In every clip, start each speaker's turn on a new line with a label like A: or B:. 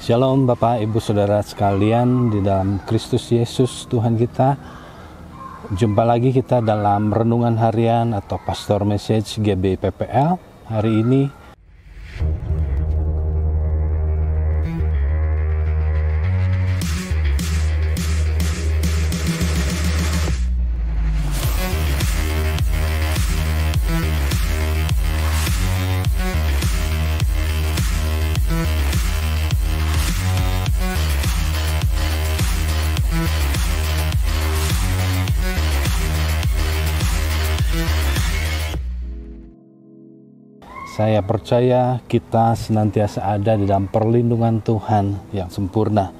A: Shalom Bapak Ibu Saudara sekalian di dalam Kristus Yesus Tuhan kita. Jumpa lagi kita dalam Renungan Harian atau Pastor Message GB PPL Hari ini Saya percaya kita senantiasa ada di dalam perlindungan Tuhan yang sempurna.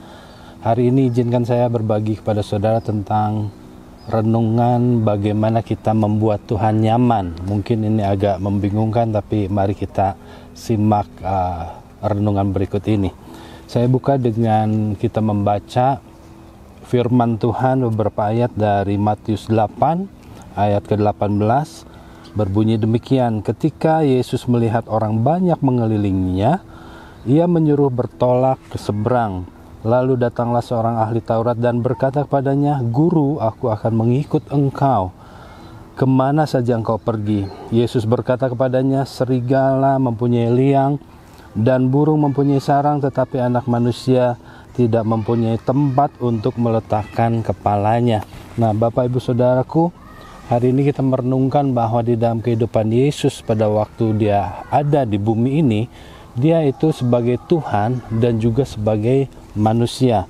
A: Hari ini izinkan saya berbagi kepada saudara tentang renungan bagaimana kita membuat Tuhan nyaman. Mungkin ini agak membingungkan tapi mari kita simak uh, renungan berikut ini. Saya buka dengan kita membaca firman Tuhan beberapa ayat dari Matius 8 ayat ke-18 Berbunyi demikian, ketika Yesus melihat orang banyak mengelilinginya, ia menyuruh bertolak ke seberang. Lalu datanglah seorang ahli Taurat dan berkata kepadanya, Guru, aku akan mengikut engkau. Ke mana saja engkau pergi? Yesus berkata kepadanya, Serigala mempunyai liang dan burung mempunyai sarang, tetapi anak manusia tidak mempunyai tempat untuk meletakkan kepalanya. Nah, Bapak Ibu Saudaraku, Hari ini kita merenungkan bahwa di dalam kehidupan Yesus pada waktu dia ada di bumi ini, dia itu sebagai Tuhan dan juga sebagai manusia.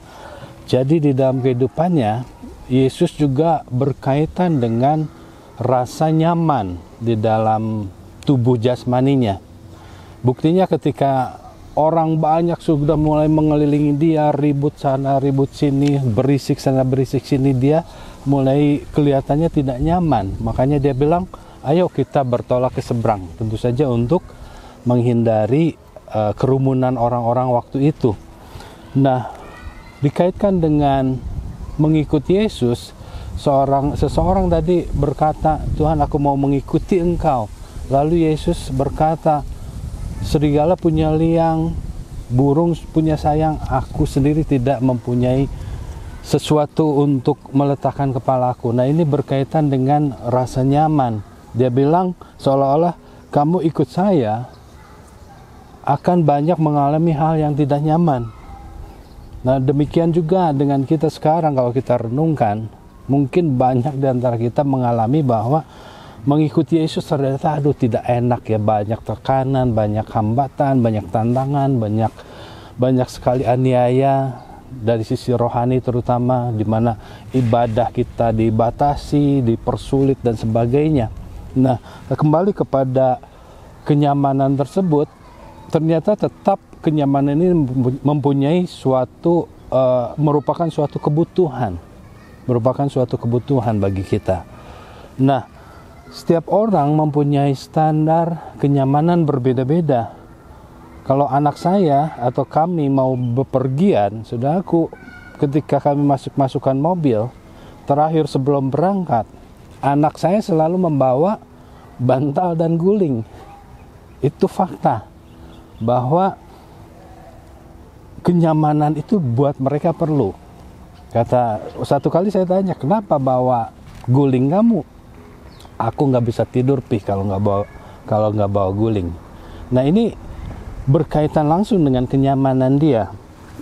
A: Jadi di dalam kehidupannya, Yesus juga berkaitan dengan rasa nyaman di dalam tubuh jasmaninya. Buktinya ketika orang banyak sudah mulai mengelilingi dia, ribut sana, ribut sini, berisik sana, berisik sini, dia mulai kelihatannya tidak nyaman. Makanya dia bilang, ayo kita bertolak ke seberang. Tentu saja untuk menghindari uh, kerumunan orang-orang waktu itu. Nah, dikaitkan dengan mengikuti Yesus, seorang seseorang tadi berkata, "Tuhan, aku mau mengikuti Engkau." Lalu Yesus berkata, "Serigala punya liang, burung punya sayang, aku sendiri tidak mempunyai sesuatu untuk meletakkan kepalaku. Nah, ini berkaitan dengan rasa nyaman. Dia bilang seolah-olah kamu ikut saya akan banyak mengalami hal yang tidak nyaman. Nah, demikian juga dengan kita sekarang kalau kita renungkan, mungkin banyak di antara kita mengalami bahwa mengikuti Yesus ternyata aduh tidak enak ya, banyak tekanan, banyak hambatan, banyak tantangan, banyak banyak sekali aniaya, dari sisi rohani terutama di mana ibadah kita dibatasi, dipersulit dan sebagainya. Nah, kembali kepada kenyamanan tersebut, ternyata tetap kenyamanan ini mempunyai suatu uh, merupakan suatu kebutuhan, merupakan suatu kebutuhan bagi kita. Nah, setiap orang mempunyai standar kenyamanan berbeda-beda kalau anak saya atau kami mau bepergian, sudah aku ketika kami masuk masukkan mobil, terakhir sebelum berangkat, anak saya selalu membawa bantal dan guling. Itu fakta bahwa kenyamanan itu buat mereka perlu. Kata satu kali saya tanya, kenapa bawa guling kamu? Aku nggak bisa tidur pih kalau nggak bawa kalau nggak bawa guling. Nah ini berkaitan langsung dengan kenyamanan dia.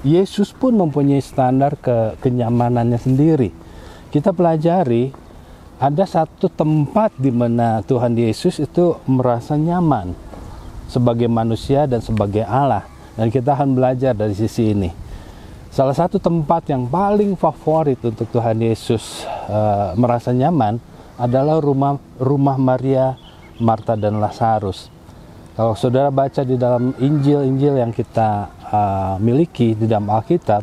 A: Yesus pun mempunyai standar ke kenyamanannya sendiri. Kita pelajari ada satu tempat di mana Tuhan Yesus itu merasa nyaman sebagai manusia dan sebagai Allah. Dan kita akan belajar dari sisi ini. Salah satu tempat yang paling favorit untuk Tuhan Yesus uh, merasa nyaman adalah rumah rumah Maria, Marta dan Lazarus. Kalau saudara baca di dalam Injil-Injil yang kita uh, miliki di dalam Alkitab,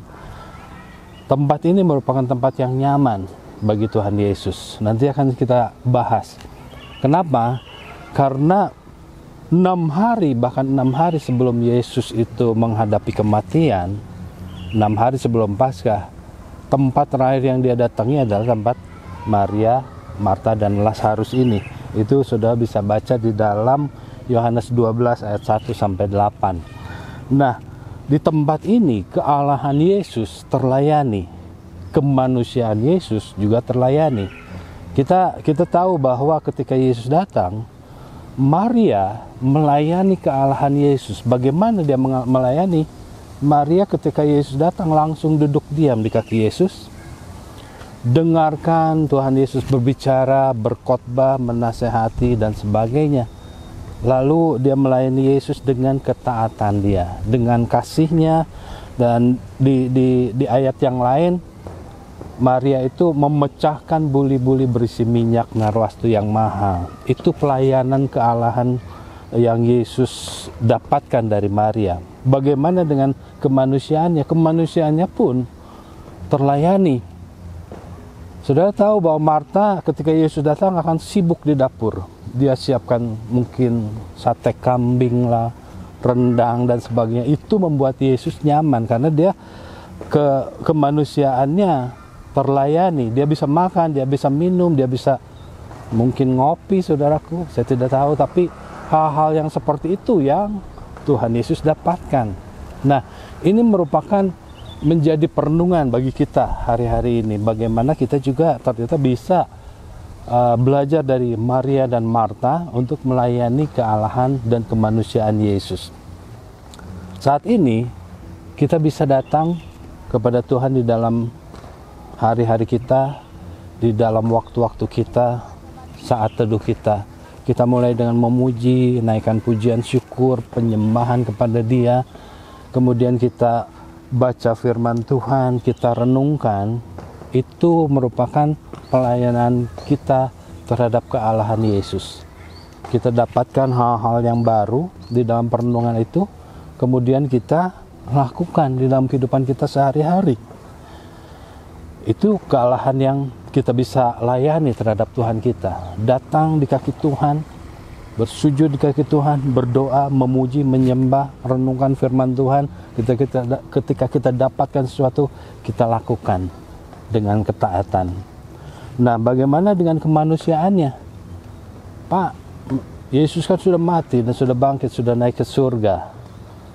A: tempat ini merupakan tempat yang nyaman bagi Tuhan Yesus. Nanti akan kita bahas. Kenapa? Karena enam hari bahkan enam hari sebelum Yesus itu menghadapi kematian, enam hari sebelum Paskah, tempat terakhir yang dia datangi adalah tempat Maria, Marta dan Lazarus ini. Itu sudah bisa baca di dalam Yohanes 12 ayat 1 sampai 8. Nah, di tempat ini kealahan Yesus terlayani, kemanusiaan Yesus juga terlayani. Kita kita tahu bahwa ketika Yesus datang, Maria melayani kealahan Yesus. Bagaimana dia melayani? Maria ketika Yesus datang langsung duduk diam di kaki Yesus. Dengarkan Tuhan Yesus berbicara, berkhotbah, menasehati dan sebagainya. Lalu dia melayani Yesus dengan ketaatan dia, dengan kasihnya dan di, di, di ayat yang lain Maria itu memecahkan buli-buli berisi minyak narwastu yang mahal. Itu pelayanan kealahan yang Yesus dapatkan dari Maria. Bagaimana dengan kemanusiaannya? Kemanusiaannya pun terlayani. Saudara tahu bahwa Marta ketika Yesus datang akan sibuk di dapur dia siapkan mungkin sate kambing lah, rendang dan sebagainya. Itu membuat Yesus nyaman karena dia ke kemanusiaannya terlayani. Dia bisa makan, dia bisa minum, dia bisa mungkin ngopi, saudaraku. Saya tidak tahu, tapi hal-hal yang seperti itu yang Tuhan Yesus dapatkan. Nah, ini merupakan menjadi perenungan bagi kita hari-hari ini. Bagaimana kita juga ternyata bisa uh, belajar dari Maria dan Marta untuk melayani kealahan dan kemanusiaan Yesus. Saat ini kita bisa datang kepada Tuhan di dalam hari-hari kita, di dalam waktu-waktu kita, saat teduh kita. Kita mulai dengan memuji, naikkan pujian syukur, penyembahan kepada Dia. Kemudian kita baca firman Tuhan, kita renungkan, itu merupakan pelayanan kita terhadap kealahan Yesus. Kita dapatkan hal-hal yang baru di dalam perenungan itu, kemudian kita lakukan di dalam kehidupan kita sehari-hari. Itu kealahan yang kita bisa layani terhadap Tuhan kita. Datang di kaki Tuhan, bersujud di kaki Tuhan, berdoa, memuji, menyembah, renungkan firman Tuhan. Ketika kita, ketika kita dapatkan sesuatu, kita lakukan dengan ketaatan Nah, bagaimana dengan kemanusiaannya? Pak, Yesus kan sudah mati dan sudah bangkit, sudah naik ke surga.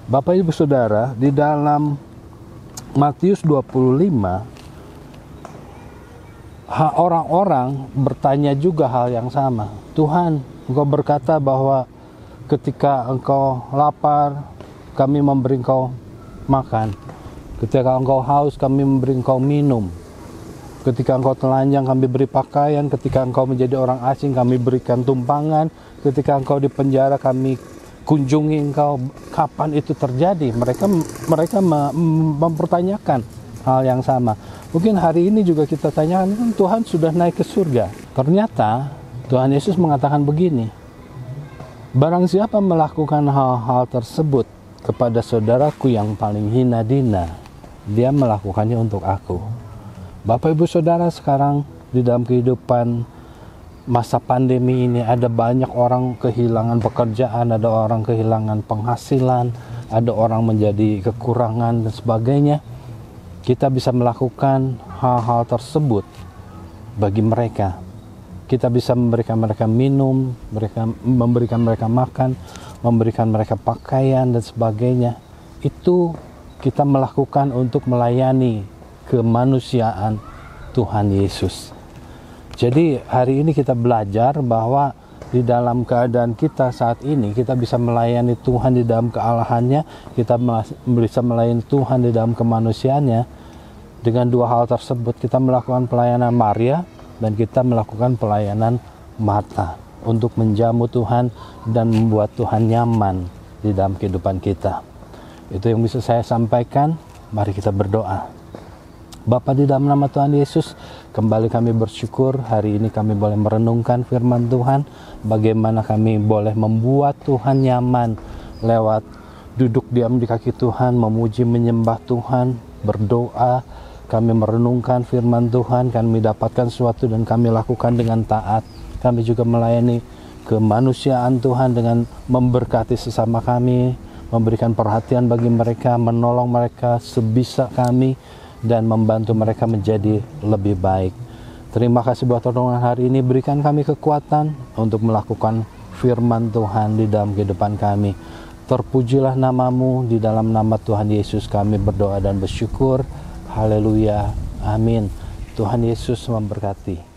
A: Bapak Ibu Saudara, di dalam Matius 25 orang-orang bertanya juga hal yang sama. Tuhan, Engkau berkata bahwa ketika Engkau lapar, kami memberi Engkau makan. Ketika Engkau haus, kami memberi Engkau minum. Ketika engkau telanjang kami beri pakaian, ketika engkau menjadi orang asing kami berikan tumpangan, ketika engkau di penjara kami kunjungi engkau. Kapan itu terjadi? Mereka mereka mempertanyakan hal yang sama. Mungkin hari ini juga kita tanyakan, kan Tuhan sudah naik ke surga. Ternyata Tuhan Yesus mengatakan begini, Barang siapa melakukan hal-hal tersebut kepada saudaraku yang paling hina dina, dia melakukannya untuk aku. Bapak Ibu Saudara sekarang di dalam kehidupan masa pandemi ini ada banyak orang kehilangan pekerjaan, ada orang kehilangan penghasilan, ada orang menjadi kekurangan dan sebagainya. Kita bisa melakukan hal-hal tersebut bagi mereka. Kita bisa memberikan mereka minum, mereka memberikan mereka makan, memberikan mereka pakaian dan sebagainya. Itu kita melakukan untuk melayani kemanusiaan Tuhan Yesus. Jadi hari ini kita belajar bahwa di dalam keadaan kita saat ini kita bisa melayani Tuhan di dalam kealahannya, kita bisa melayani Tuhan di dalam kemanusiaannya. Dengan dua hal tersebut kita melakukan pelayanan Maria dan kita melakukan pelayanan Marta untuk menjamu Tuhan dan membuat Tuhan nyaman di dalam kehidupan kita. Itu yang bisa saya sampaikan. Mari kita berdoa. Bapak di dalam nama Tuhan Yesus, kembali kami bersyukur hari ini kami boleh merenungkan firman Tuhan, bagaimana kami boleh membuat Tuhan nyaman lewat duduk diam di kaki Tuhan, memuji menyembah Tuhan, berdoa, kami merenungkan firman Tuhan, kami dapatkan sesuatu dan kami lakukan dengan taat. Kami juga melayani kemanusiaan Tuhan dengan memberkati sesama kami, memberikan perhatian bagi mereka, menolong mereka sebisa kami dan membantu mereka menjadi lebih baik. Terima kasih buat pertolongan hari ini. Berikan kami kekuatan untuk melakukan firman Tuhan di dalam kehidupan kami. Terpujilah namamu di dalam nama Tuhan Yesus kami berdoa dan bersyukur. Haleluya. Amin. Tuhan Yesus memberkati.